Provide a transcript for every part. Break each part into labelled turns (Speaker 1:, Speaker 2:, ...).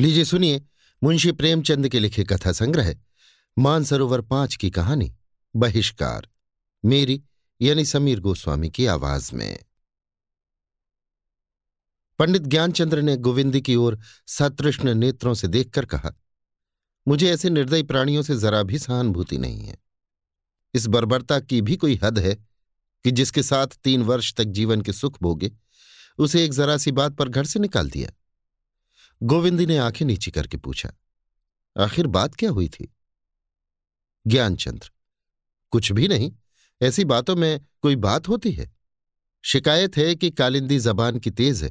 Speaker 1: लीजिए सुनिए मुंशी प्रेमचंद के लिखे कथा संग्रह, मानसरोवर पाँच की कहानी, बहिष्कार। मेरी, यानी समीर गोस्वामी की आवाज़ में। पंडित ज्ञानचंद्र ने गोविंद की ओर सतृष्ण नेत्रों से देखकर कहा, मुझे ऐसे निर्दयी प्राणियों से जरा भी सहानुभूति नहीं है। इस बर्बरता की भी कोई हद है कि जिसके साथ तीन वर्ष तक जीवन के सुख भोगे, उसे एक जरा सी बात पर घर से निकाल दिया। गोविंदी ने आँखें नीची करके पूछा, आखिर बात क्या हुई थी? ज्ञानचंद्र, कुछ भी नहीं, ऐसी बातों में कोई बात होती है? शिकायत है कि कालिंदी जबान की तेज है।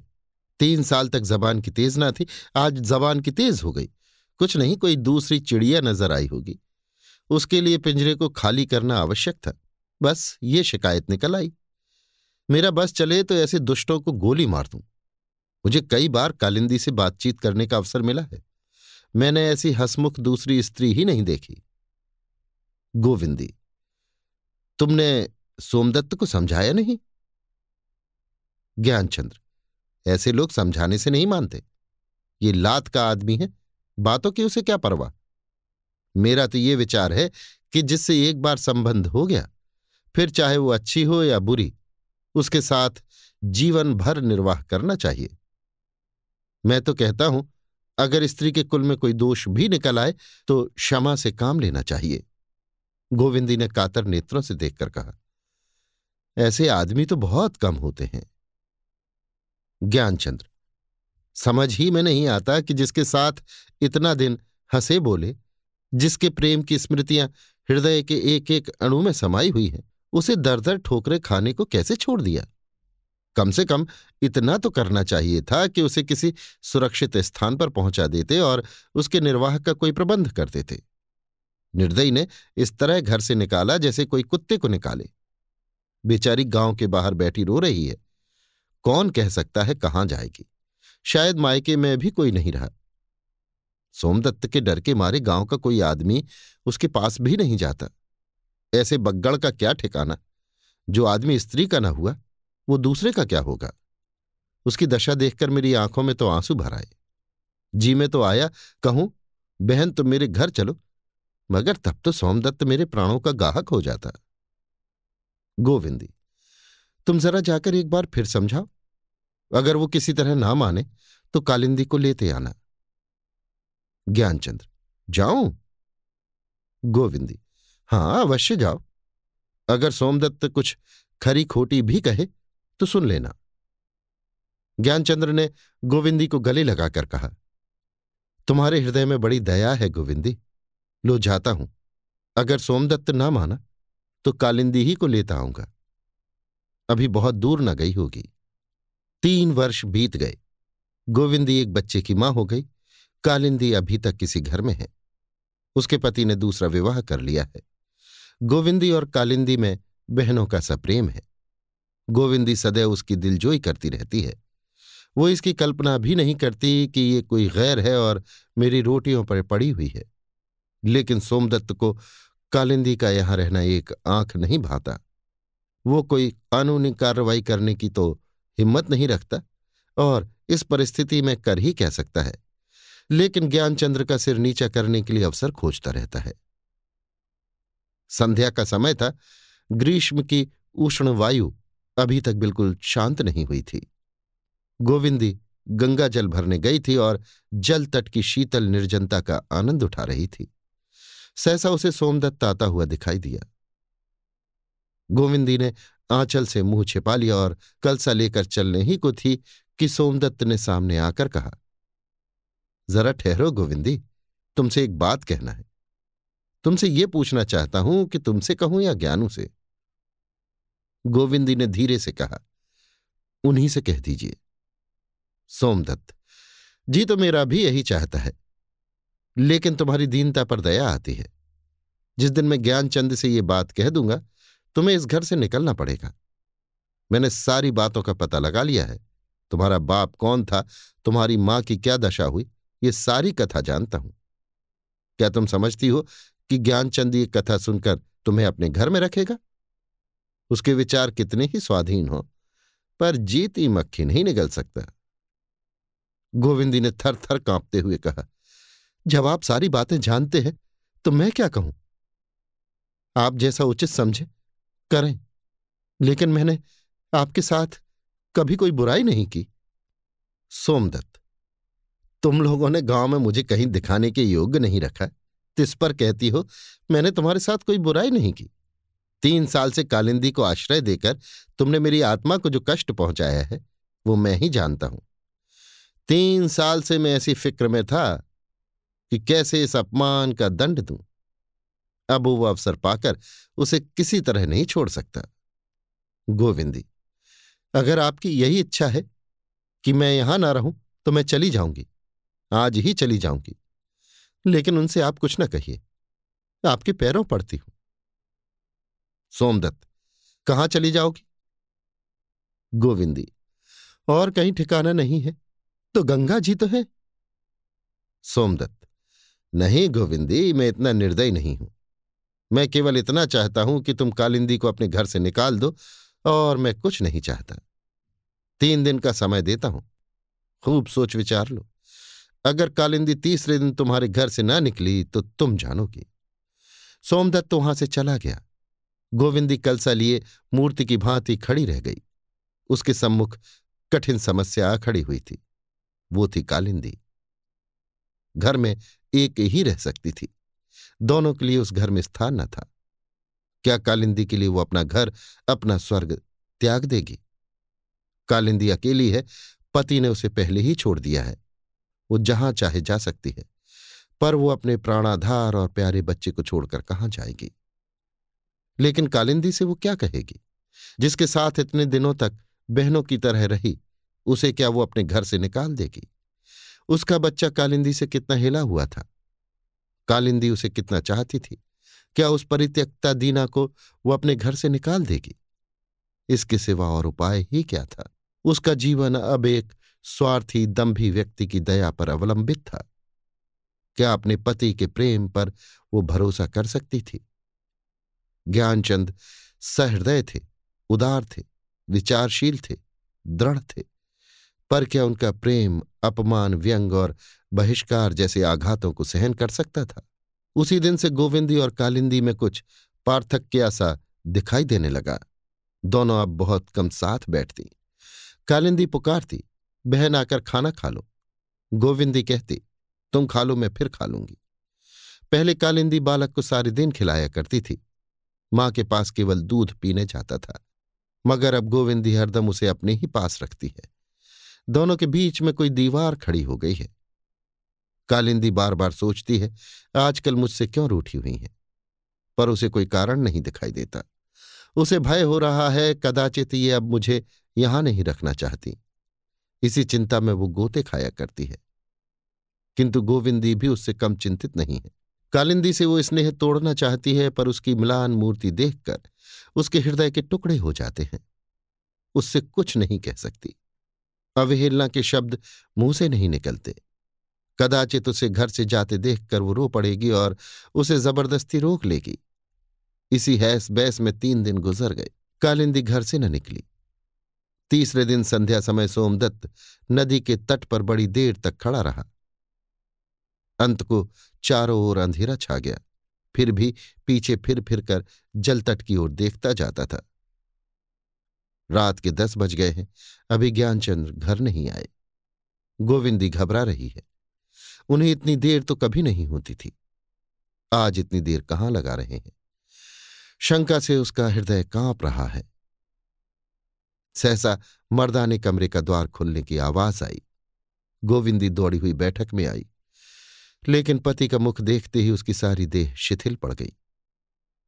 Speaker 1: तीन साल तक जबान की तेज ना थी, आज जबान की तेज हो गई। कुछ नहीं, कोई दूसरी चिड़िया नज़र आई होगी। उसके लिए पिंजरे को खाली करना आवश्यक था। बस ये शिकायत निकल आई। मेरा बस चले तो ऐसे दुष्टों को गोली मार दूँ। मुझे कई बार कालिंदी से बातचीत करने का अवसर मिला है। मैंने ऐसी हसमुख दूसरी स्त्री ही नहीं देखी। गोविंदी, तुमने सोमदत्त को समझाया नहीं? ज्ञानचंद्र, ऐसे लोग समझाने से नहीं मानते। ये लात का आदमी है, बातों की उसे क्या परवाह? मेरा तो ये विचार है कि जिससे एक बार संबंध हो गया, फिर चाहे वो अच्छी हो या बुरी, उसके साथ जीवन भर निर्वाह करना चाहिए। मैं तो कहता हूँ, अगर स्त्री के कुल में कोई दोष भी निकल आए तो क्षमा से काम लेना चाहिए। गोविंदी ने कातर नेत्रों से देखकर कहा, ऐसे आदमी तो बहुत कम होते हैं। ज्ञानचंद्र, समझ ही में नहीं आता कि जिसके साथ इतना दिन हंसे बोले, जिसके प्रेम की स्मृतियाँ हृदय के एक एक अणु में समाई हुई हैं, उसे दर दर ठोकरे खाने को कैसे छोड़ दिया? कम से कम इतना तो करना चाहिए था कि उसे किसी सुरक्षित स्थान पर पहुँचा देते और उसके निर्वाह का कोई प्रबंध कर देते। निर्दयी ने इस तरह घर से निकाला जैसे कोई कुत्ते को निकाले। बेचारी गाँव के बाहर बैठी रो रही है। कौन कह सकता है कहाँ जाएगी? शायद मायके में भी कोई नहीं रहा। सोमदत्त के डर के मारे गाँव का कोई आदमी उसके पास भी नहीं जाता। ऐसे बग्गड़ का क्या ठिकाना? जो आदमी स्त्री का न हुआ। वो दूसरे का क्या होगा? उसकी दशा देखकर मेरी आँखों में तो आँसू भर आए। जी में तो आया, कहूँ, बहन, तुम मेरे घर चलो, मगर तब तो सोमदत्त मेरे प्राणों का गाहक हो जाता। गोविंदी, तुम जरा जाकर एक बार फिर समझाओ। अगर वो किसी तरह ना माने तो कालिंदी को लेते आना। ज्ञानचंद्र, जाऊँ? गोविंदी, हाँ, अवश्य जाओ। अगर सोमदत्त कुछ खरी खोटी भी कहे तो सुन लेना। ज्ञानचंद्र ने गोविंदी को गले लगाकर कहा, तुम्हारे हृदय में बड़ी दया है गोविंदी। लो जाता हूँ। अगर सोमदत्त ना माना तो कालिंदी ही को लेता आऊँगा। अभी बहुत दूर न गई होगी। तीन वर्ष बीत गए। गोविंदी एक बच्चे की माँ हो गई। कालिंदी अभी तक किसी घर में है। उसके पति ने दूसरा विवाह कर लिया है। गोविंदी और कालिंदी में बहनों का सप्रेम है। गोविंदी सदैव उसकी दिलजोई करती रहती है। वो इसकी कल्पना भी नहीं करती कि ये कोई गैर है और मेरी रोटियों पर पड़ी हुई है। लेकिन सोमदत्त को कालिंदी का यहाँ रहना एक आँख नहीं भाता। वो कोई कानूनी कार्रवाई करने की तो हिम्मत नहीं रखता और इस परिस्थिति में कर ही कह सकता है। लेकिन ज्ञानचंद्र का सिर नीचा करने के लिए अवसर खोजता रहता है। संध्या का समय था। ग्रीष्म की उष्ण वायु अभी तक बिल्कुल शांत नहीं हुई थी। गोविंदी गंगा जल भरने गई थी और जल तट की शीतल निर्जनता का आनंद उठा रही थी। सहसा उसे सोमदत्त आता हुआ दिखाई दिया। गोविंदी ने आंचल से मुँह छिपा लिया और कलसा लेकर चलने ही को थी कि सोमदत्त ने सामने आकर कहा, जरा ठहरो गोविंदी, तुमसे एक बात कहना है। तुमसे ये पूछना चाहता हूँ कि तुमसे कहूँ या ज्ञानू से? गोविंदी ने धीरे से कहा, उन्हीं से कह दीजिए। सोमदत्त, जी तो मेरा भी यही चाहता है, लेकिन तुम्हारी दीनता पर दया आती है। जिस दिन मैं ज्ञानचंद से ये बात कह दूँगा, तुम्हें इस घर से निकलना पड़ेगा। मैंने सारी बातों का पता लगा लिया है। तुम्हारा बाप कौन था, तुम्हारी माँ की क्या दशा हुई, ये सारी कथा जानता हूँ। क्या तुम समझती हो कि ज्ञानचंद ये कथा सुनकर तुम्हें अपने घर में रखेगा? उसके विचार कितने ही स्वाधीन हो, पर जीती मक्खी नहीं निगल सकता। गोविंदी ने थर थर कांपते हुए कहा, जब आप सारी बातें जानते हैं तो मैं क्या कहूँ? आप जैसा उचित समझे, करें। लेकिन मैंने आपके साथ कभी कोई बुराई नहीं की। सोमदत्त, तुम लोगों ने गाँव में मुझे कहीं दिखाने के योग्य नहीं रखा। तिस पर कहती हो, मैंने तुम्हारे साथ कोई बुराई नहीं की। तीन साल से कालिंदी को आश्रय देकर तुमने मेरी आत्मा को जो कष्ट पहुँचाया है, वो मैं ही जानता हूँ। तीन साल से मैं ऐसी फ़िक्र में था कि कैसे इस अपमान का दंड दूँ। अब वो अवसर पाकर उसे किसी तरह नहीं छोड़ सकता। गोविंदी, अगर आपकी यही इच्छा है कि मैं यहाँ ना रहूँ तो मैं चली जाऊँगी। आज ही चली जाऊँगी। लेकिन उनसे आप कुछ ना कहिए। आपके पैरों पड़ती हूँ। सोमदत्त, कहाँ चली जाओगी? गोविंदी, और कहीं ठिकाना नहीं है तो गंगा जी तो है। सोमदत्त, नहीं गोविंदी, मैं इतना निर्दय नहीं हूँ। मैं केवल इतना चाहता हूँ कि तुम कालिंदी को अपने घर से निकाल दो, और मैं कुछ नहीं चाहता। तीन दिन का समय देता हूँ। खूब सोच विचार लो। अगर कालिंदी तीसरे दिन तुम्हारे घर से ना निकली तो तुम जानोगी। सोमदत्त तो वहाँ से चला गया। गोविंदी कलसा लिए मूर्ति की भांति खड़ी रह गई। उसके सम्मुख कठिन समस्या खड़ी हुई थी। वो थी कालिंदी। घर में एक ही रह सकती थी। दोनों के लिए उस घर में स्थान न था। क्या कालिंदी के लिए वो अपना घर, अपना स्वर्ग त्याग देगी? कालिंदी अकेली है, पति ने उसे पहले ही छोड़ दिया है। वो जहाँ चाहे जा सकती है, पर वो अपने प्राणाधार और प्यारे बच्चे को छोड़कर कहाँ जाएगी? लेकिन कालिंदी से वो क्या कहेगी? जिसके साथ इतने दिनों तक बहनों की तरह रही, उसे क्या वो अपने घर से निकाल देगी? उसका बच्चा कालिंदी से कितना हिला हुआ था? कालिंदी उसे कितना चाहती थी? क्या उस परित्यक्ता दीना को वो अपने घर से निकाल देगी? इसके सिवा और उपाय ही क्या था? उसका जीवन अब एक स्वार्थी, दम्भी व्यक्ति की दया पर अवलंबित था। क्या अपने पति के प्रेम पर वो भरोसा कर सकती थी? ज्ञानचंद सहृदय थे, उदार थे, विचारशील थे, दृढ़ थे। पर क्या उनका प्रेम, अपमान, व्यंग और बहिष्कार जैसे आघातों को सहन कर सकता था? उसी दिन से गोविंदी और कालिंदी में कुछ पार्थक्य सा दिखाई देने लगा। दोनों अब बहुत कम साथ बैठती। कालिंदी पुकारती, बहन आकर खाना खा लो। गोविंदी कहती, तुम खा लो, मैं फिर खा लूँगी। पहले कालिंदी बालक को सारे दिन खिलाया करती थी। माँ के पास केवल दूध पीने जाता था, मगर अब गोविंदी हरदम उसे अपने ही पास रखती है। दोनों के बीच में कोई दीवार खड़ी हो गई है। कालिंदी बार बार सोचती है, आजकल मुझसे क्यों रूठी हुई है? पर उसे कोई कारण नहीं दिखाई देता। उसे भय हो रहा है, कदाचित ये अब मुझे यहाँ नहीं रखना चाहती। इसी चिंता में वो गोते खाया करती है। किंतु गोविंदी भी उससे कम चिंतित नहीं है। कालिंदी से वो स्नेह तोड़ना चाहती है, पर उसकी मिलान मूर्ति देखकर उसके हृदय के टुकड़े हो जाते हैं। उससे कुछ नहीं कह सकती। अवहेलना के शब्द मुँह से नहीं निकलते। कदाचित उसे घर से जाते देखकर वो रो पड़ेगी और उसे ज़बरदस्ती रोक लेगी। इसी हैस बैस में तीन दिन गुजर गए। कालिंदी घर से न निकली। तीसरे दिन संध्या समय सोमदत्त नदी के तट पर बड़ी देर तक खड़ा रहा। अंत को चारों ओर अंधेरा छा गया। फिर भी पीछे फिर फिर कर जल तट की ओर देखता जाता था। रात के दस बज गए हैं। अभी ज्ञानचंद्र घर नहीं आए। गोविंदी घबरा रही है। उन्हें इतनी देर तो कभी नहीं होती थी। आज इतनी देर कहाँ लगा रहे हैं? शंका से उसका हृदय काँप रहा है। सहसा मर्दाने कमरे का द्वार खुलने की आवाज़ आई। गोविंदी दौड़ी हुई बैठक में आई। लेकिन पति का मुख देखते ही उसकी सारी देह शिथिल पड़ गई।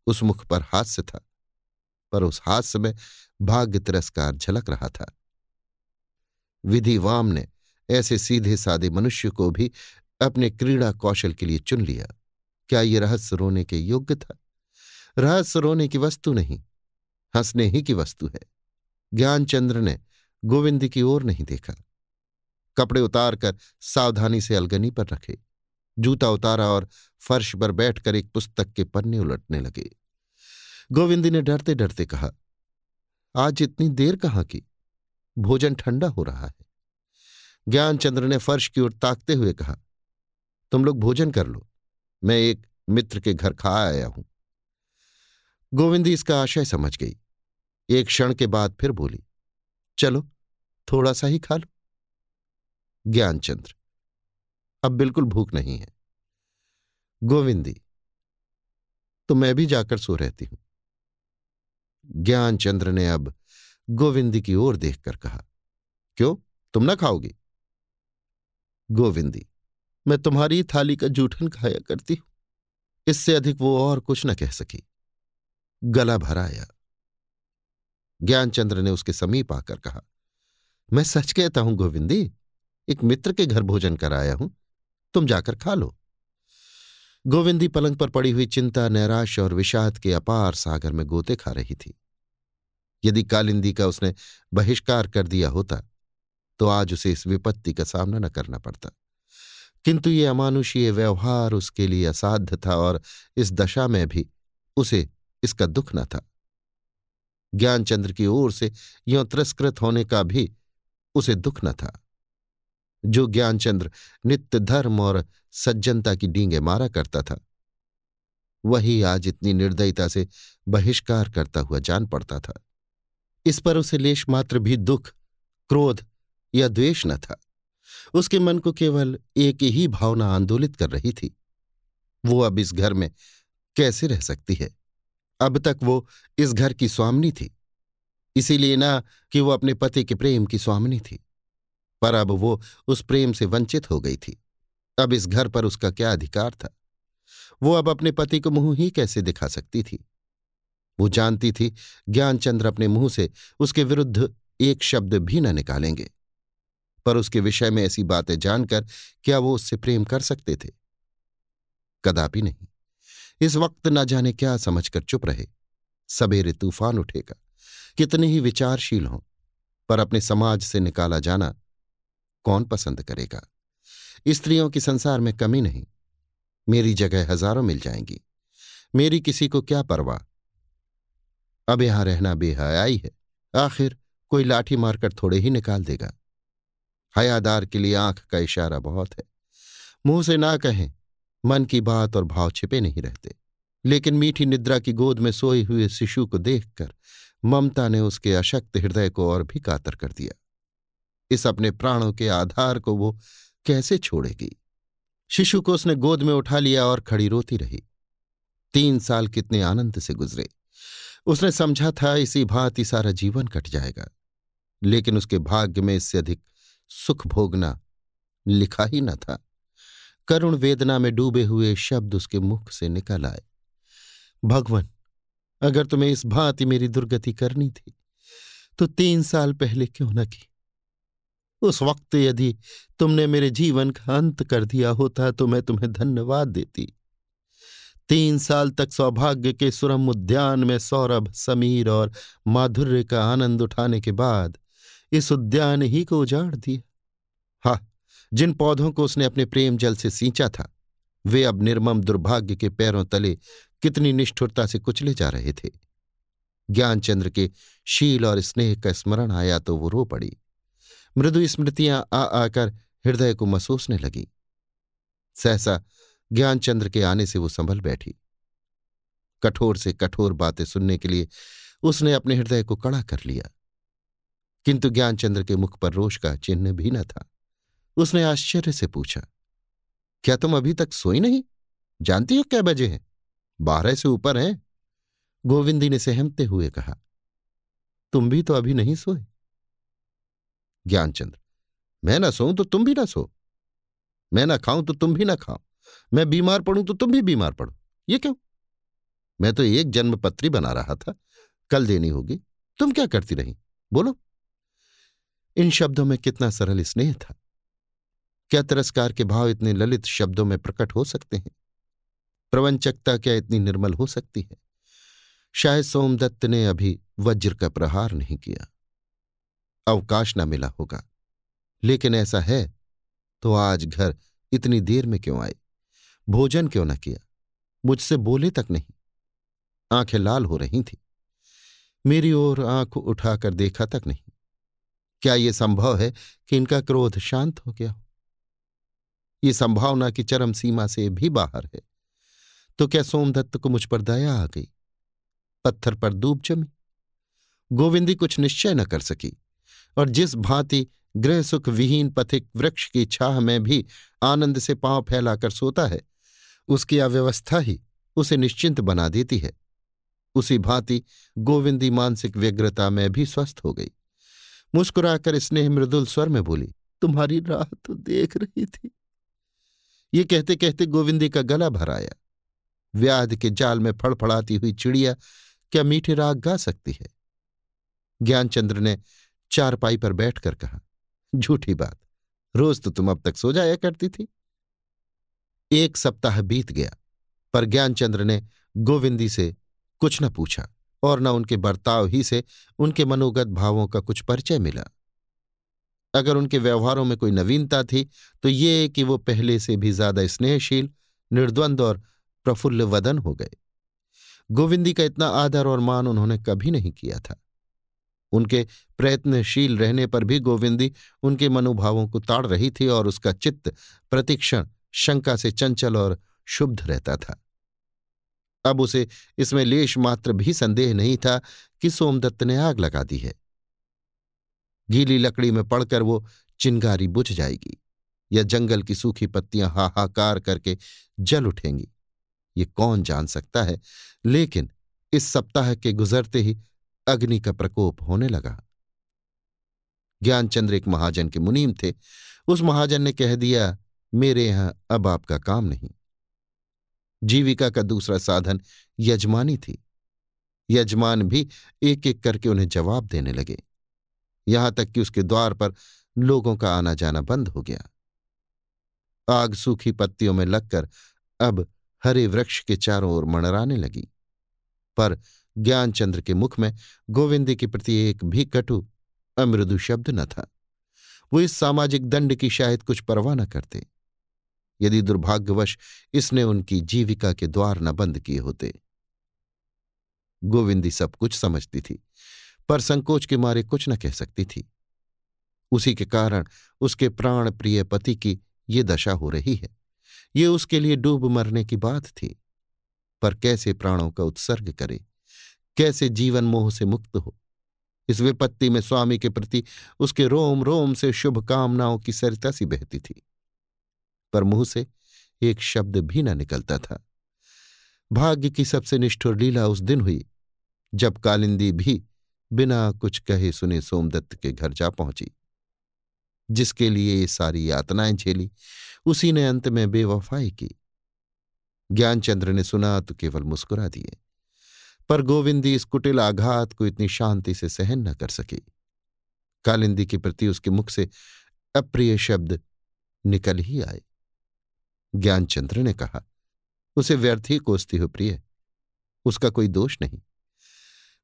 Speaker 1: उस मुख पर हास्य था, पर उस हास्य में भाग्य तिरस्कार झलक रहा था। विधि वाम ने ऐसे सीधे सादे मनुष्य को भी अपने क्रीड़ा कौशल के लिए चुन लिया। क्या ये रहस्य रोने के योग्य था? रहस्य रोने की वस्तु नहीं, हंसने ही की वस्तु है। ज्ञानचंद्र ने गोविंद की ओर नहीं देखा। कपड़े उतारकर सावधानी से अलगनी पर रखे। जूता उतारा और फर्श पर बैठकर एक पुस्तक के पन्ने उलटने लगे। गोविंदी ने डरते डरते कहा, आज इतनी देर कहाँ की? भोजन ठंडा हो रहा है। ज्ञानचंद्र ने फर्श की ओर ताकते हुए कहा, तुम लोग भोजन कर लो, मैं एक मित्र के घर खा आया हूँ। गोविंदी इसका आशय समझ गई। एक क्षण के बाद फिर बोली, चलो, थोड़ा सा ही खा लो। ज्ञानचंद्र अब बिल्कुल भूख नहीं है। गोविंदी तो मैं भी जाकर सो रहती हूँ। ज्ञानचंद्र ने अब गोविंदी की ओर देखकर कहा, क्यों? तुम ना खाओगी? गोविंदी, मैं तुम्हारी थाली का जूठन खाया करती हूँ। इससे अधिक वो और कुछ न कह सकी। गला भराया ज्ञानचंद्र ने उसके समीप आकर कहा, मैं सच कहता हूँ गोविंदी, एक मित्र के घर भोजन कराया हूँ। तुम जाकर खा लो। गोविंदी पलंग पर पड़ी हुई चिंता, नैराश और विषाद के अपार सागर में गोते खा रही थी। यदि कालिंदी का उसने बहिष्कार कर दिया होता तो आज उसे इस विपत्ति का सामना न करना पड़ता। किंतु ये अमानुषीय व्यवहार उसके लिए असाध्य था और इस दशा में भी उसे इसका दुख न था। ज्ञानचंद्र की ओर से यों तिरस्कृत होने का भी उसे दुख न था। जो ज्ञानचंद्र नित्य धर्म और सज्जनता की डींगे मारा करता था। वही आज इतनी निर्दयता से बहिष्कार करता हुआ जान पड़ता था। इस पर उसे लेश मात्र भी दुख, क्रोध या द्वेष न था। उसके मन को केवल एक ही भावना आंदोलित कर रही थी। वो अब इस घर में कैसे रह सकती है? अब तक वो इस घर की स्वामिनी थी। इसीलिए ना कि वो अपने पति के प्रेम की स्वामिनी थी। पर अब वो उस प्रेम से वंचित हो गई थी। अब इस घर पर उसका क्या अधिकार था? वो अब अपने पति को मुँह ही कैसे दिखा सकती थी? वो जानती थी, ज्ञानचंद्र अपने मुँह से उसके विरुद्ध एक शब्द भी न निकालेंगे। पर उसके विषय में ऐसी बातें जानकर क्या वो उससे प्रेम कर सकते थे? कदापि नहीं। इस वक्त न जाने क्या समझकर चुप रहे। सवेरे तूफ़ान उठेगा। कितने ही विचारशील हों। पर अपने समाज से निकाला जाना कौन पसंद करेगा? स्त्रियों की संसार में कमी नहीं। मेरी जगह हज़ारों मिल जाएँगी। मेरी किसी को क्या परवाह? अब यहाँ रहना बेहयाई है। आखिर कोई लाठी मारकर थोड़े ही निकाल देगा। हयादार के लिए आँख का इशारा बहुत है। मुँह से ना कहें, मन की बात और भाव छिपे नहीं रहते। लेकिन मीठी निद्रा की गोद में सोए हुए शिशु को देखकर ममता ने उसके अशक्त हृदय को और भी कातर कर दिया। इस अपने प्राणों के आधार को वो कैसे छोड़ेगी? शिशु को उसने गोद में उठा लिया और खड़ी रोती रही। तीन साल कितने आनंद से गुजरे। उसने समझा था इसी भांति सारा जीवन कट जाएगा, लेकिन उसके भाग्य में इससे अधिक सुख भोगना लिखा ही न था। करुण वेदना में डूबे हुए शब्द उसके मुख से निकल आए। भगवान, अगर तुम्हें इस भांति मेरी दुर्गति करनी थी तो तीन साल पहले क्यों न की? उस वक्त यदि तुमने मेरे जीवन का अंत कर दिया होता तो मैं तुम्हें धन्यवाद देती। तीन साल तक सौभाग्य के सुरम उद्यान में सौरभ, समीर और माधुर्य का आनंद उठाने के बाद इस उद्यान ही को उजाड़ दिया। हा, जिन पौधों को उसने अपने प्रेम जल से सींचा था, वे अब निर्मम दुर्भाग्य के पैरों तले कितनी निष्ठुरता से कुचले जा रहे थे। ज्ञानचंद्र के शील और स्नेह का स्मरण आया तो वो रो पड़ी। मृदु स्मृतियाँ आ आकर हृदय को महसूसने लगी। सहसा ज्ञानचंद्र के आने से वो संभल बैठी। कठोर से कठोर बातें सुनने के लिए उसने अपने हृदय को कड़ा कर लिया। किंतु ज्ञानचंद्र के मुख पर रोष का चिन्ह भी न था। उसने आश्चर्य से पूछा, क्या तुम अभी तक सोई नहीं? जानती हो क्या बजे हैं? बारह से ऊपर हैं? गोविंदी ने सहमते हुए कहा, तुम भी तो अभी नहीं सोए। ज्ञानचंद्र। मैं ना सोऊं तो तुम भी ना सो। मैं ना खाऊं तो तुम भी ना खाओ। मैं बीमार पड़ूं तो तुम भी बीमार पड़ो। ये क्यों? मैं तो एक जन्म पत्री बना रहा था। कल देनी होगी। तुम क्या करती रही? बोलो। इन शब्दों में कितना सरल स्नेह था। क्या तिरस्कार के भाव इतने ललित शब्दों में प्रकट हो सकते हैं? प्रवंचकता क्या इतनी निर्मल हो सकती है? शायद सोमदत्त ने अभी वज्र का प्रहार नहीं किया। अवकाश न मिला होगा। लेकिन ऐसा है तो आज घर इतनी देर में क्यों आए? भोजन क्यों न किया? मुझसे बोले तक नहीं। आँखें लाल हो रही थी। मेरी ओर आँख उठाकर देखा तक नहीं। क्या ये संभव है कि इनका क्रोध शांत हो गया हो? ये संभावना की चरम सीमा से भी बाहर है। तो क्या सोमदत्त को मुझ पर दया आ गई? पत्थर पर दूब जमी। गोविंदी कुछ निश्चय न कर सकी। और जिस भांति गृह सुख विहीन पथिक वृक्ष की छाह में भी आनंद से पाँव फैलाकर सोता है, उसकी अव्यवस्था ही उसे निश्चिंत बना देती है। उसी भांति गोविंदी मानसिक व्यग्रता में भी स्वस्थ हो गई। मुस्कुराकर स्नेह मृदुल स्वर में बोली, तुम्हारी राह तो देख रही थी। ये कहते कहते गोविंदी का गला भर आया। व्याध के जाल में फड़फड़ाती हुई चिड़िया क्या मीठे राग गा सकती है? ज्ञानचंद्र ने चारपाई पर बैठकर कहा, झूठी बात, रोज तो तुम अब तक सो जाया करती थी। एक सप्ताह बीत गया, पर ज्ञानचंद्र ने गोविंदी से कुछ न पूछा और न उनके बर्ताव ही से उनके मनोगत भावों का कुछ परिचय मिला। अगर उनके व्यवहारों में कोई नवीनता थी तो ये कि वो पहले से भी ज़्यादा स्नेहशील, निर्द्वंद और प्रफुल्ल वदन हो गए। गोविंदी का इतना आदर और मान उन्होंने कभी नहीं किया था। उनके प्रयत्नशील रहने पर भी गोविंदी उनके मनोभावों को ताड़ रही थी और उसका चित्त प्रतिक्षण शंका से चंचल और शुद्ध रहता था। अब उसे इसमें लेश मात्र भी संदेह नहीं था कि सोमदत्त ने आग लगा दी है। गीली लकड़ी में पड़कर वो चिंगारी बुझ जाएगी या जंगल की सूखी पत्तियाँ हाहाकार करके जल उठेंगी। ये कौन जान सकता है? लेकिन इस सप्ताह के गुजरते ही अग्नि का प्रकोप होने लगा। ज्ञानचंद्र एक महाजन के मुनीम थे। उस महाजन ने कह दिया, मेरे यहाँ अब आपका काम नहीं। जीविका का दूसरा साधन यजमानी थी। यजमान भी एक एक करके उन्हें जवाब देने लगे। यहाँ तक कि उसके द्वार पर लोगों का आना जाना बंद हो गया। आग सूखी पत्तियों में लगकर अब हरे वृक्ष के चारों ओर मणराने लगी। पर ज्ञानचंद्र के मुख में गोविंद के प्रति एक भी कटु अमृदु शब्द न था। वो इस सामाजिक दंड की शायद कुछ परवाह न करते। यदि दुर्भाग्यवश इसने उनकी जीविका के द्वार न बंद किए होते। गोविंदी सब कुछ समझती थी, पर संकोच के मारे कुछ न कह सकती थी। उसी के कारण उसके प्राण प्रिय पति की ये दशा हो रही है। ये उसके लिए डूब मरने की बात थी। पर कैसे प्राणों का उत्सर्ग करे? कैसे जीवन मोह से मुक्त हो? इस विपत्ति में स्वामी के प्रति उसके रोम रोम से शुभकामनाओं की सरिता सी बहती थी। पर मुँह से एक शब्द भी न निकलता था। भाग्य की सबसे निष्ठुर लीला उस दिन हुई, जब कालिंदी भी बिना कुछ कहे सुने सोमदत्त के घर जा पहुँची। जिसके लिए ये सारी यातनाएँ झेली, उसी ने अंत में बेवफाई की। ज्ञानचंद्र ने सुना तो केवल मुस्कुरा दिए। पर गोविंदी इस कुटिल आघात को इतनी शांति से सहन न कर सकी। कालिंदी के प्रति उसके मुख से अप्रिय शब्द निकल ही आए। ज्ञानचंद्र ने कहा, उसे व्यर्थ ही कोसती हो प्रिय, उसका कोई दोष नहीं।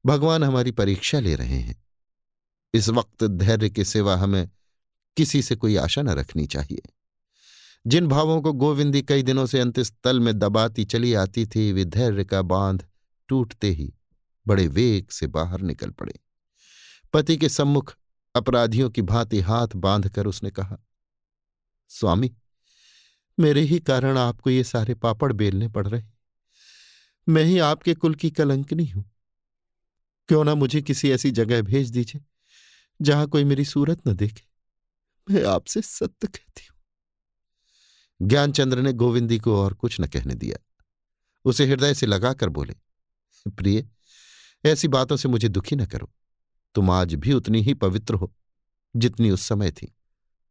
Speaker 1: भगवान हमारी परीक्षा ले रहे हैं। इस वक्त धैर्य के सिवा हमें किसी से कोई आशा न रखनी चाहिए। जिन भावों को गोविंदी कई दिनों से अंतस्थल में दबाती चली आती थी, वे धैर्य का बाँध टूटते ही बड़े वेग से बाहर निकल पड़े। पति के सम्मुख अपराधियों की भांति हाथ बांधकर उसने कहा, स्वामी, मेरे ही कारण आपको ये सारे पापड़ बेलने पड़ रहे। मैं ही आपके कुल की कलंकनी हूँ। क्यों ना मुझे किसी ऐसी जगह भेज दीजिए, जहाँ कोई मेरी सूरत न देखे। मैं आपसे सत्य कहती हूँ। ज्ञानचंद्र ने गोविंदी को और कुछ न कहने दिया। उसे हृदय से लगाकर बोले प्रिय, ऐसी बातों से मुझे दुखी न करो। तुम आज भी उतनी ही पवित्र हो, जितनी उस समय थी।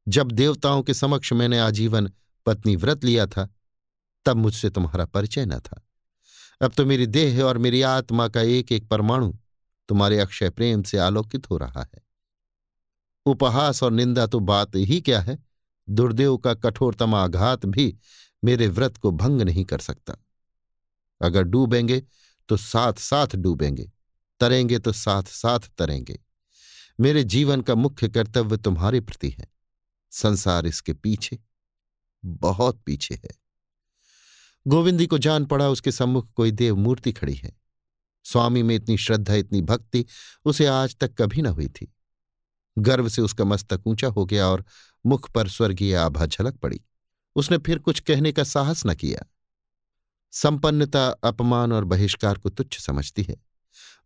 Speaker 1: जब देवताओं के समक्ष मैंने आजीवन पत्नी व्रत लिया था, तब मुझसे तुम्हारा परिचय न था। अब तो मेरी देह और मेरी आत्मा का एक एक परमाणु तुम्हारे अक्षय प्रेम से आलोकित हो रहा है। उपहास और निंदा तो बात ही क्या है? दुर्देव का कठोरतम आघात भी मेरे व्रत को भंग नहीं कर सकता। अगर डूबेंगे तो साथ साथ डूबेंगे, तरेंगे तो साथ साथ तरेंगे। मेरे जीवन का मुख्य कर्तव्य तुम्हारे प्रति है। संसार इसके पीछे, बहुत पीछे है। गोविंदी को जान पड़ा उसके सम्मुख कोई देव मूर्ति खड़ी है। स्वामी में इतनी श्रद्धा, इतनी भक्ति, उसे आज तक कभी न हुई थी। गर्व से उसका मस्तक ऊँचा हो गया और मुख पर स्वर्गीय आभा झलक पड़ी। उसने फिर कुछ कहने का साहस न किया। संपन्नता, अपमान और बहिष्कार को तुच्छ समझती है।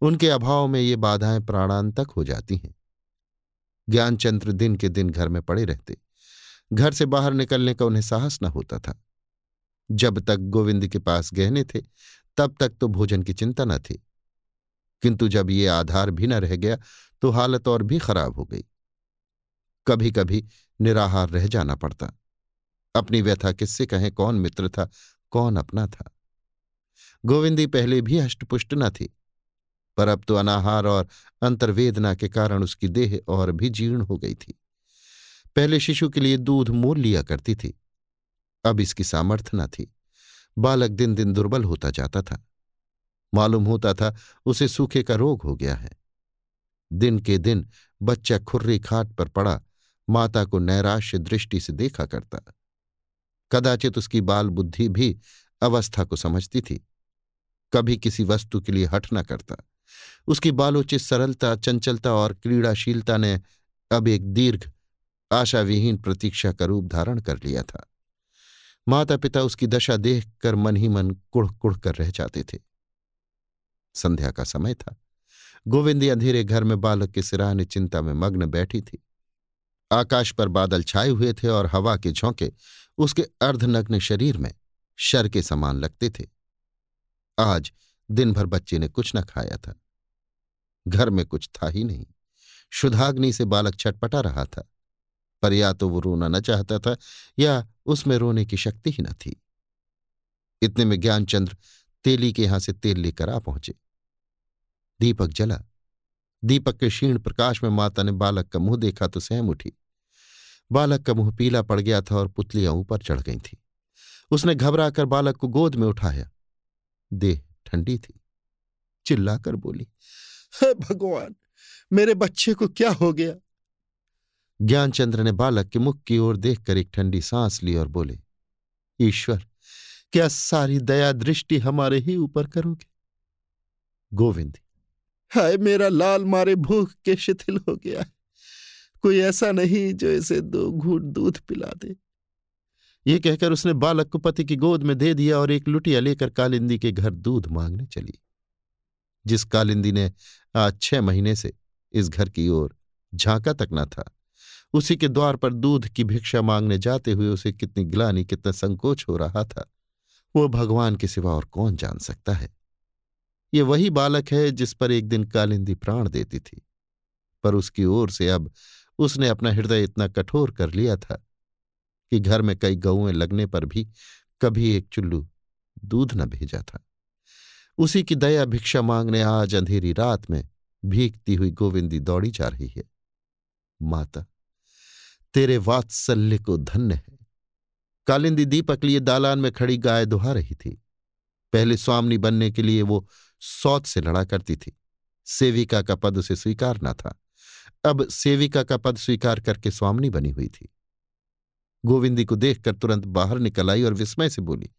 Speaker 1: उनके अभाव में ये बाधाएँ प्राणांतक हो जाती हैं। ज्ञानचंद्र दिन के दिन घर में पड़े रहते। घर से बाहर निकलने का उन्हें साहस न होता था। जब तक गोविंद के पास गहने थे, तब तक तो भोजन की चिंता न थी। किंतु जब ये आधार भी न रह गया तो हालत और भी खराब हो गई। कभी कभी निराहार रह जाना पड़ता। अपनी व्यथा किससे कहें, कौन मित्र था, कौन अपना था। गोविंदी पहले भी हष्टपुष्ट न थी। पर अब तो अनाहार और अंतर्वेदना के कारण उसकी देह और भी जीर्ण हो गई थी। पहले शिशु के लिए दूध मोल लिया करती थी। अब इसकी सामर्थ्य न थी। बालक दिन दिन दुर्बल होता जाता था। मालूम होता था उसे सूखे का रोग हो गया है। दिन के दिन बच्चा खुर्री खाट पर पड़ा, माता को नैराश्य दृष्टि से देखा करता। कदाचित उसकी बाल बुद्धि भी अवस्था को समझती थी। कभी किसी वस्तु के लिए हट न करता। उसकी बालोचित सरलता, चंचलता और क्रीड़ाशीलता ने अब एक दीर्घ, आशाविहीन प्रतीक्षा का रूप धारण कर लिया था। माता पिता उसकी दशा देखकर मन ही मन कुड़ कुड़ कर रह जाते थे। संध्या का समय था। गोविंदी अंधेरे घर में बालक के सिराने चिंता में मग्न बैठी थी। आकाश पर बादल छाए हुए थे और हवा के झोंके उसके अर्धनग्न शरीर में शर के समान लगते थे। आज दिन भर बच्चे ने कुछ न खाया था। घर में कुछ था ही नहीं। शुद्धाग्नि से बालक छटपटा रहा था, पर या तो वो रोना न चाहता था या उसमें रोने की शक्ति ही न थी। इतने में ज्ञानचंद्र तेली के यहाँ से तेल लेकर आ पहुँचे। दीपक जला। दीपक के क्षीण प्रकाश में माता ने बालक का मुँह देखा तो सहम उठी। बालक का मुँह पीला पड़ गया था और पुतलियाँ ऊपर चढ़ गई थी। उसने घबराकर बालक को गोद में उठाया। देह ठंडी थी। चिल्लाकर बोली, है भगवान, मेरे बच्चे को क्या हो गया? ज्ञानचंद्र ने बालक के मुख की ओर देखकर एक ठंडी सांस ली और बोले, ईश्वर, क्या सारी दया दृष्टि हमारे ही ऊपर करोगे? गोविंद, हाय, मेरा लाल मारे भूख के शिथिल हो गया कोई ऐसा नहीं जो इसे दो घूट दूध पिला दे। ये कहकर उसने बालक को पति की गोद में दे दिया और एक लुटिया लेकर कालिंदी के घर दूध मांगने चली, जिस कालिंदी ने आज छह महीने से इस घर की ओर झांका तक न था। उसी के द्वार पर दूध की भिक्षा मांगने जाते हुए उसे कितनी गिलानी, कितना संकोच हो रहा था। वो भगवान के सिवा और कौन जान सकता है? ये वही बालक है जिस पर एक दिन कालिंदी प्राण देती थी, पर उसकी ओर से अब उसने अपना हृदय इतना कठोर कर लिया था कि घर में कई गऊएँ लगने पर भी कभी एक चुल्लू दूध न भेजा था। उसी की दया भिक्षा मांगने आज अंधेरी रात में भीगती हुई गोविंदी दौड़ी जा रही है। माता, तेरे वात्सल्य को धन्य है। कालिंदी दीपक लिए दालान में खड़ी गाय दुहा रही थी। पहले स्वामनी बनने के लिए वो सौत से लड़ा करती थी। सेविका का पद उसे स्वीकार न था। अब सेविका का पद स्वीकार करके स्वामनी बनी हुई थी। गोविंदी को देखकर तुरंत बाहर निकल आई और विस्मय से बोली,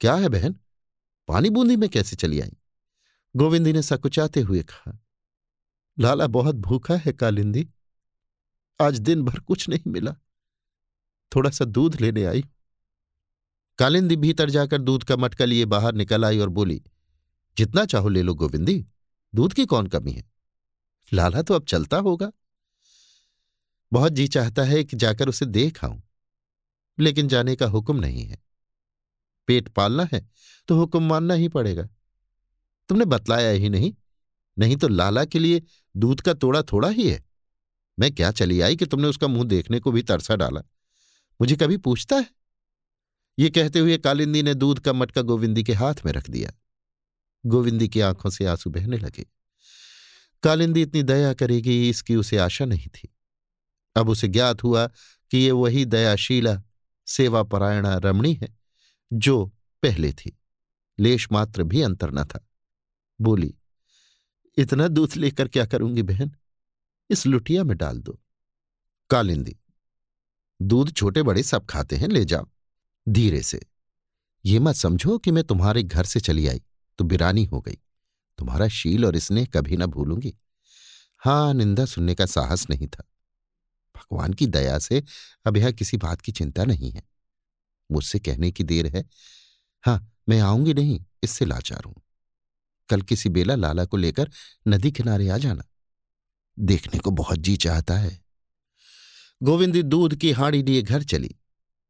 Speaker 1: क्या है बहन? पानी बूंदी में कैसे चली आई? गोविंदी ने सकुचाते हुए कहा, लाला, बहुत भूखा है कालिंदी। आज दिन भर कुछ नहीं मिला। थोड़ा सा दूध लेने आई कालिंदी भीतर जाकर दूध का मटका लिए बाहर निकल आई और बोली, जितना चाहो ले लो गोविंदी, दूध की कौन कमी है? लाला तो अब चलता होगा। बहुत जी चाहता है कि जाकर उसे देख आऊँ। लेकिन जाने का हुक्म नहीं है। पेट पालना है तो हुक्म मानना ही पड़ेगा। तुमने बतलाया ही नहीं नहीं तो लाला के लिए दूध का तोड़ा थोड़ा ही है। मैं क्या चली आई कि तुमने उसका मुँह देखने को भी तरसा डाला? मुझे कभी पूछता है? ये कहते हुए कालिंदी ने दूध का मटका गोविंदी के हाथ में रख दिया। गोविंदी की आँखों से आँसू बहने लगे। कालिंदी इतनी दया करेगी, इसकी उसे आशा नहीं थी। अब उसे ज्ञात हुआ कि ये वही दयाशीला सेवापरायणा रमणी है, जो पहले थी। लेश मात्र भी अंतर न था। बोली, इतना दूध लेकर क्या करूँगी बहन? इस लुटिया में डाल दो। कालिंदी, दूध छोटे बड़े सब खाते हैं, ले जाओ। धीरे से। ये मत समझो कि मैं तुम्हारे घर से चली आई तो बिरानी हो गई। तुम्हारा शील और स्नेह कभी ना भूलूँगी। हाँ, निंदा सुनने का साहस नहीं था। भगवान की दया से अब यह किसी बात की चिंता नहीं है। मुझसे कहने की देर है। हाँ मैं आऊँगी नहीं, इससे लाचार हूँ। कल किसी बेला लाला को लेकर नदी किनारे आ जाना। देखने को बहुत जी चाहता है। गोविंदी दूध की हाड़ी लिए घर चली।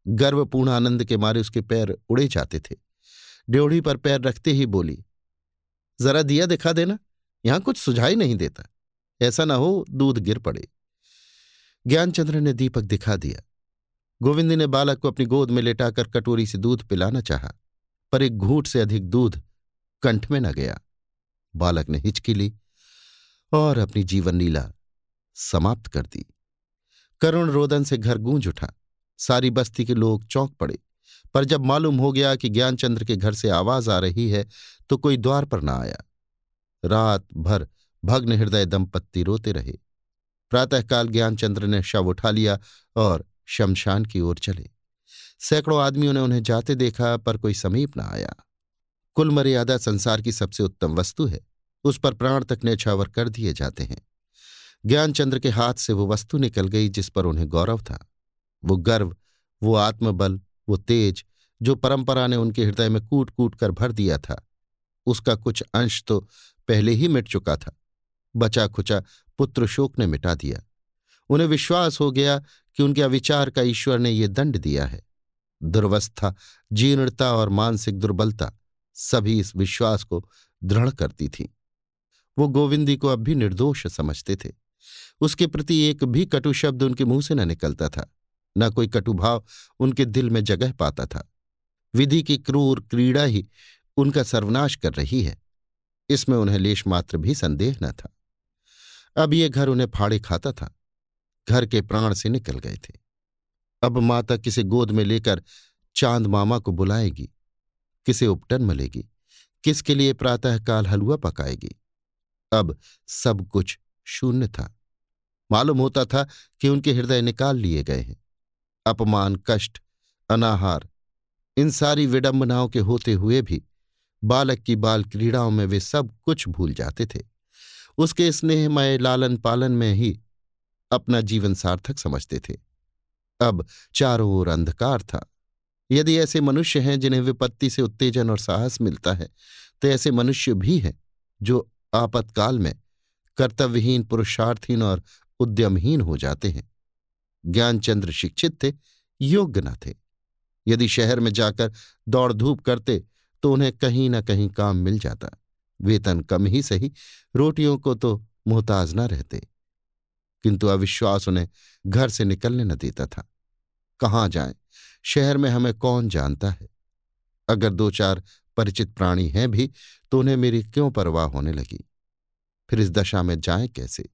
Speaker 1: गर्वपूर्ण आनंद के मारे उसके पैर उड़े जाते थे। ड्योढ़ी पर पैर रखते ही बोली, जरा दिया दिखा देना, यहाँ कुछ सुझाई नहीं देता। ऐसा ना हो दूध गिर पड़े। ज्ञानचंद्र ने दीपक दिखा दिया। गोविंद ने बालक को अपनी गोद में लेटाकर कटोरी से दूध पिलाना चाहा, पर एक घूट से अधिक दूध कंठ में न गया। बालक ने हिचकी ली और अपनी जीवन लीला समाप्त कर दी। करुण रोदन से घर गूंज उठा। सारी बस्ती के लोग चौंक पड़े, पर जब मालूम हो गया कि ज्ञानचंद्र के घर से आवाज़ आ रही है तो कोई द्वार पर न आया। रात भर भग्न हृदय दंपत्ति रोते रहे। प्रातःकाल ज्ञानचंद्र ने शव उठा लिया और शमशान की ओर चले। सैकड़ों आदमियों ने उन्हें जाते देखा, पर कोई समीप न आया। कुल मर्यादा संसार की सबसे उत्तम वस्तु है। उस पर प्राण तक नेछावर कर दिए जाते हैं। ज्ञानचंद्र के हाथ से वो वस्तु निकल गई, जिस पर उन्हें गौरव था। वो गर्व, वो आत्मबल, वो तेज, जो परंपरा ने उनके हृदय में कूट कूट कर भर दिया था। उसका कुछ अंश तो पहले ही मिट चुका था। बचा खुचा पुत्र शोक ने मिटा दिया। उन्हें विश्वास हो गया कि उनके अविचार का ईश्वर ने ये दंड दिया है। दुर्वस्था, जीर्णता और मानसिक दुर्बलता सभी इस विश्वास को दृढ़ करती थी। वो गोविंदी को अब भी निर्दोष समझते थे। उसके प्रति एक भी कटु शब्द उनके मुँह से न निकलता था, न कोई कटुभाव उनके दिल में जगह पाता था। विधि की क्रूर क्रीड़ा ही उनका सर्वनाश कर रही है। इसमें उन्हें लेश मात्र भी संदेह न था। अब ये घर उन्हें फाड़े खाता था। घर के प्राण से निकल गए थे। अब माता किसे गोद में लेकर चाँद मामा को बुलाएगी, किसे उपटन मलेगी किसके लिए प्रातःकाल हलवा पकाएगी। अब सब कुछ शून्य था। मालूम होता था कि उनके हृदय निकाल लिए गए हैं। अपमान, कष्ट, अनाहार, इन सारी विडंबनाओं के होते हुए भी बालक की बाल क्रीड़ाओं में वे सब कुछ भूल जाते थे। उसके स्नेहमय लालन पालन में ही अपना जीवन सार्थक समझते थे। अब चारों ओर अंधकार था। यदि ऐसे मनुष्य हैं जिन्हें विपत्ति से उत्तेजन और साहस मिलता है तो ऐसे मनुष्य भी हैं जो आपातकाल में कर्तव्यहीन, पुरुषार्थहीन और उद्यमहीन हो जाते हैं। ज्ञानचंद्र शिक्षित थे, योग्य न थे। यदि शहर में जाकर दौड़ धूप करते तो उन्हें कहीं न कहीं काम मिल जाता। वेतन कम ही सही, रोटियों को तो मोहताज न रहते। किंतु अविश्वास उन्हें घर से निकलने न देता था। कहाँ जाए? शहर में हमें कौन जानता है? अगर दो चार परिचित प्राणी हैं भी तो उन्हें मेरी क्यों परवाह होने लगी? फिर इस दशा में जाए कैसे?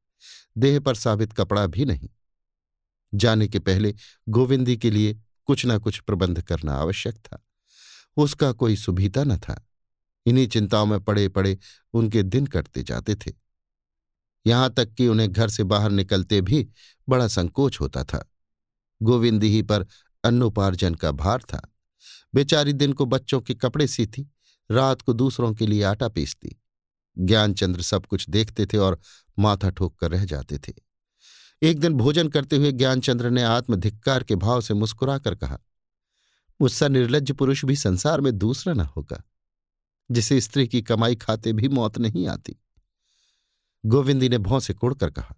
Speaker 1: देह पर साबित कपड़ा भी नहीं। जाने के पहले गोविंदी के लिए कुछ न कुछ प्रबंध करना आवश्यक था। उसका कोई सुभीता न था। इन्हीं चिंताओं में पड़े पड़े उनके दिन कटते जाते थे। यहाँ तक कि उन्हें घर से बाहर निकलते भी बड़ा संकोच होता था। गोविंद ही पर अन्नोपार्जन का भार था। बेचारी दिन को बच्चों के कपड़े सीती, रात को दूसरों के लिए आटा पीसती। ज्ञानचंद्र सब कुछ देखते थे और माथा ठोक कर रह जाते थे। एक दिन भोजन करते हुए ज्ञानचंद्र ने आत्मधिक्कार के भाव से मुस्कुराकर कहा मुझसा निर्लज पुरुष भी संसार में दूसरा न होगा। जिसे स्त्री की कमाई खाते भी मौत नहीं आती। गोविंदी ने भौं से कोड़कर कहा,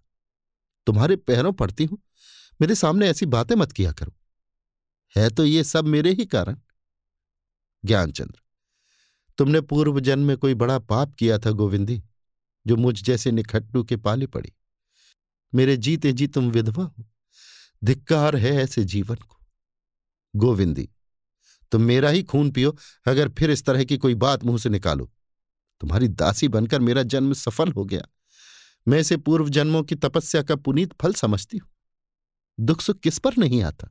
Speaker 1: तुम्हारे पैरों पड़ती हूँ। मेरे सामने ऐसी बातें मत किया करो। है तो ये सब मेरे ही कारण। ज्ञानचंद्र, तुमने पूर्व जन्म में कोई बड़ा पाप किया था गोविंदी, जो मुझ जैसे निखट्टू के पाले पड़ी। मेरे जीते जी तुम विधवा हो, धिक्कार है ऐसे जीवन को। गोविंदी तुम मेरा ही खून पियो, अगर फिर इस तरह की कोई बात मुँह से निकालो। तुम्हारी दासी बनकर मेरा जन्म सफल हो गया। मैं इसे पूर्व जन्मों की तपस्या का पुनीत फल समझती हूँ। दुख सुख किस पर नहीं आता?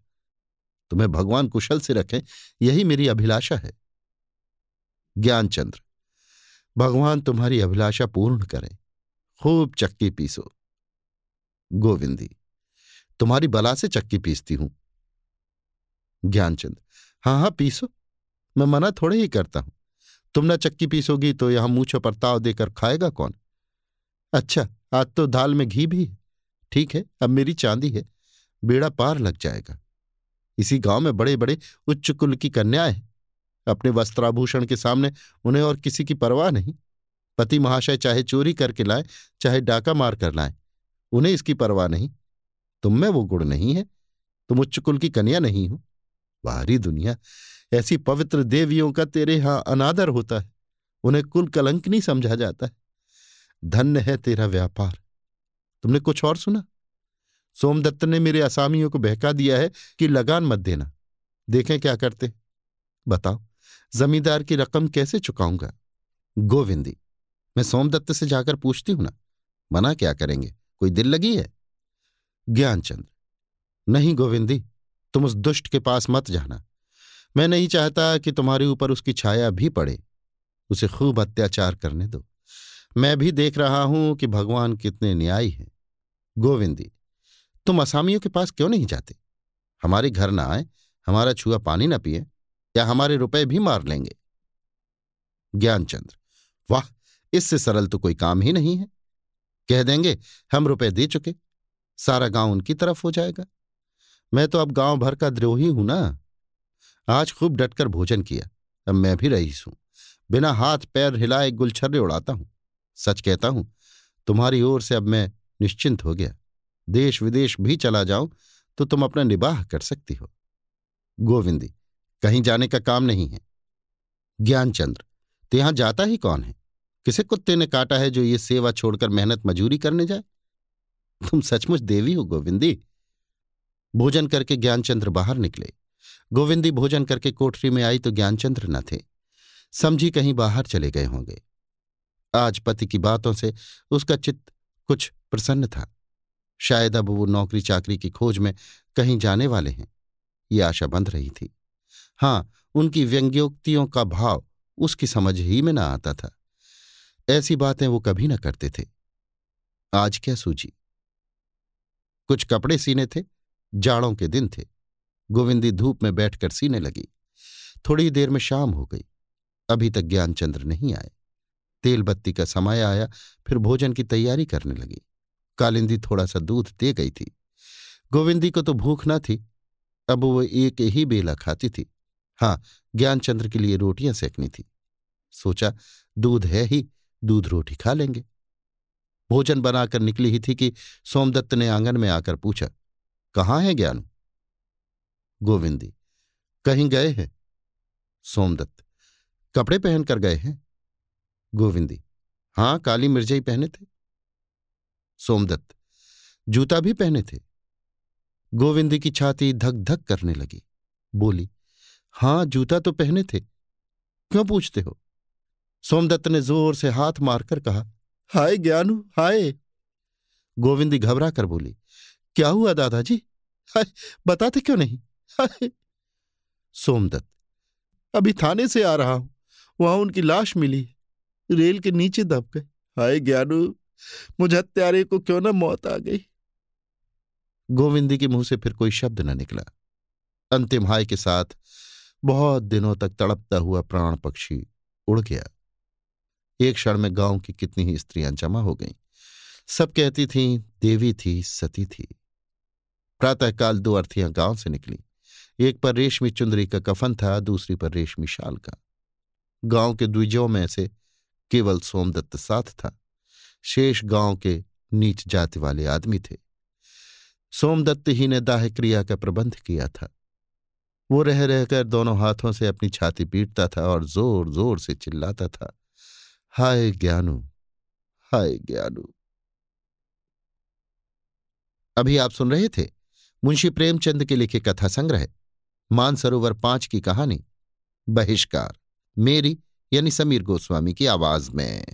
Speaker 1: तुम्हें भगवान कुशल से रखें, यही मेरी अभिलाषा है। ज्ञानचंद्र, भगवान तुम्हारी अभिलाषा पूर्ण करें। खूब चक्की पीसो। गोविंदी, तुम्हारी बला से चक्की पीसती हूँ। ज्ञानचंद हाँ हाँ पीसो। मैं मना थोड़े ही करता हूँ। तुम ना चक्की पीसोगी तो यहाँ मूछों पर ताव देकर खाएगा कौन? अच्छा आज तो दाल में घी भी है। ठीक है, अब मेरी चांदी है। बेड़ा पार लग जाएगा। इसी गाँव में बड़े बड़े उच्च कुल की कन्याएँ हैं। अपने वस्त्राभूषण के सामने उन्हें और किसी की परवाह नहीं। पति महाशय चाहे चोरी करके लाए, चाहे डाका मार कर लाए, उन्हें इसकी परवाह नहीं। तुम में वो गुण नहीं है। तुम उच्च कुल की कन्या नहीं हो। बाहरी दुनिया। ऐसी पवित्र देवियों का तेरे यहाँ अनादर होता है। उन्हें कुल कलंक नहीं समझा जाता है। धन्य है तेरा व्यापार। तुमने कुछ और सुना? सोमदत्त ने मेरे असामियों को बहका दिया है कि लगान मत देना। देखें क्या करते। बताओ, जमींदार की रकम कैसे चुकाऊँगा? गोविंदी, मैं सोमदत्त से जाकर पूछती हूँ ना। मना क्या करेंगे? कोई दिल लगी है? ज्ञानचंद्र नहीं गोविंदी तुम उस दुष्ट के पास मत जाना। मैं नहीं चाहता कि तुम्हारे ऊपर उसकी छाया भी पड़े। उसे खूब अत्याचार करने दो। मैं भी देख रहा हूँ कि भगवान कितने न्यायी हैं। गोविंदी, तुम असामियों के पास क्यों नहीं जाते? हमारे घर ना आए, हमारा छुआ पानी ना पिए, या हमारे रुपए भी मार लेंगे? ज्ञानचंद्र, वाह, इससे सरल तो कोई काम ही नहीं है। कह देंगे, हम रुपए दे चुके, सारा गाँव उनकी तरफ़ हो जाएगा। मैं तो अब गाँव भर का द्रोही हूँ ना। आज खूब डटकर भोजन किया, अब मैं भी रईस हूँ। बिना हाथ पैर हिलाए गुलछर्रे उड़ाता हूँ। सच कहता हूँ, तुम्हारी ओर से अब मैं निश्चिंत हो गया। देश विदेश भी चला जाऊँ तो तुम अपना निबाह कर सकती हो। गोविंदी, कहीं जाने का काम नहीं है। ज्ञानचंद्र तो यहाँ जाता ही कौन है? किसे कुत्ते ने काटा है जो ये सेवा छोड़कर मेहनत मजूरी करने जाए? तुम सचमुच देवी हो, गोविंदी। भोजन करके ज्ञानचंद्र बाहर निकले। गोविंदी भोजन करके कोठरी में आई तो ज्ञानचंद्र न थे। समझी कहीं बाहर चले गए होंगे। आज पति की बातों से उसका चित्त कुछ प्रसन्न था। शायद अब वो नौकरी चाकरी की खोज में कहीं जाने वाले हैं। ये आशा बंध रही थी। हाँ, उनकी व्यंग्योक्तियों का भाव उसकी समझ ही में न आता था। ऐसी बातें वो कभी न करते थे। आज क्या सूझी? कुछ कपड़े सीने थे? जाड़ों के दिन थे। गोविंदी धूप में बैठकर सीने लगी। थोड़ी देर में शाम हो गई। अभी तक ज्ञानचंद्र नहीं आए। तेल बत्ती का समय आया, फिर भोजन की तैयारी करने लगी। कालिंदी थोड़ा सा दूध दे गई थी। गोविंदी को तो भूख न थी। अब वो एक ही बेला खाती थी। हाँ ज्ञानचंद्र के लिए रोटियाँ सेकनी थी। सोचा, दूध है ही, दूध रोटी खा लेंगे। भोजन बनाकर निकली ही थी कि सोमदत्त ने आँगन में आकर पूछा कहाँ है ज्ञानू? गोविंदी, कहीं गए हैं? सोमदत्त, कपड़े पहनकर गए हैं? गोविंदी हाँ काली मिर्जई पहने थे? सोमदत्त, जूता भी पहने थे? गोविंद की छाती धक धक करने लगी। बोली, हाँ, जूता तो पहने थे। क्यों पूछते हो? सोमदत्त ने ज़ोर से हाथ मारकर कहा, हाय ज्ञानू, हाय। गोविंदी घबरा कर बोली क्या हुआ दादाजी? बताते क्यों नहीं? सोमदत्त, अभी थाने से आ रहा हूँ। वहाँ उनकी लाश मिली। रेल के नीचे दब गए। हाय ज्ञानू, मुझे हत्यारे को क्यों ना मौत आ गई? गोविंदी के मुँह से फिर कोई शब्द न निकला। अंतिम हाय के साथ बहुत दिनों तक तड़पता हुआ प्राण पक्षी उड़ गया। एक क्षण में गाँव की कितनी ही स्त्रियाँ जमा हो गईं। सब कहती थीं, देवी थी, सती थी। प्रातःकाल दो अर्थियाँ गाँव से निकली। एक पर रेशमी चुंदरी का कफन था, दूसरी पर रेशमी शाल का। गाँव के द्विजों में से केवल सोमदत्त साथ था। शेष गाँव के नीच जाति वाले आदमी थे। सोमदत्त ही ने दाह क्रिया का प्रबंध किया था। वो रह रहकर दोनों हाथों से अपनी छाती पीटता था और ज़ोर ज़ोर से चिल्लाता था, हाय ज्ञानू हाय ज्ञानू। अभी आप सुन रहे थे मुंशी प्रेमचंद के लिखे कथा संग्रह, मानसरोवर पाँच की कहानी, बहिष्कार, मेरी यानी समीर गोस्वामी की आवाज़ में।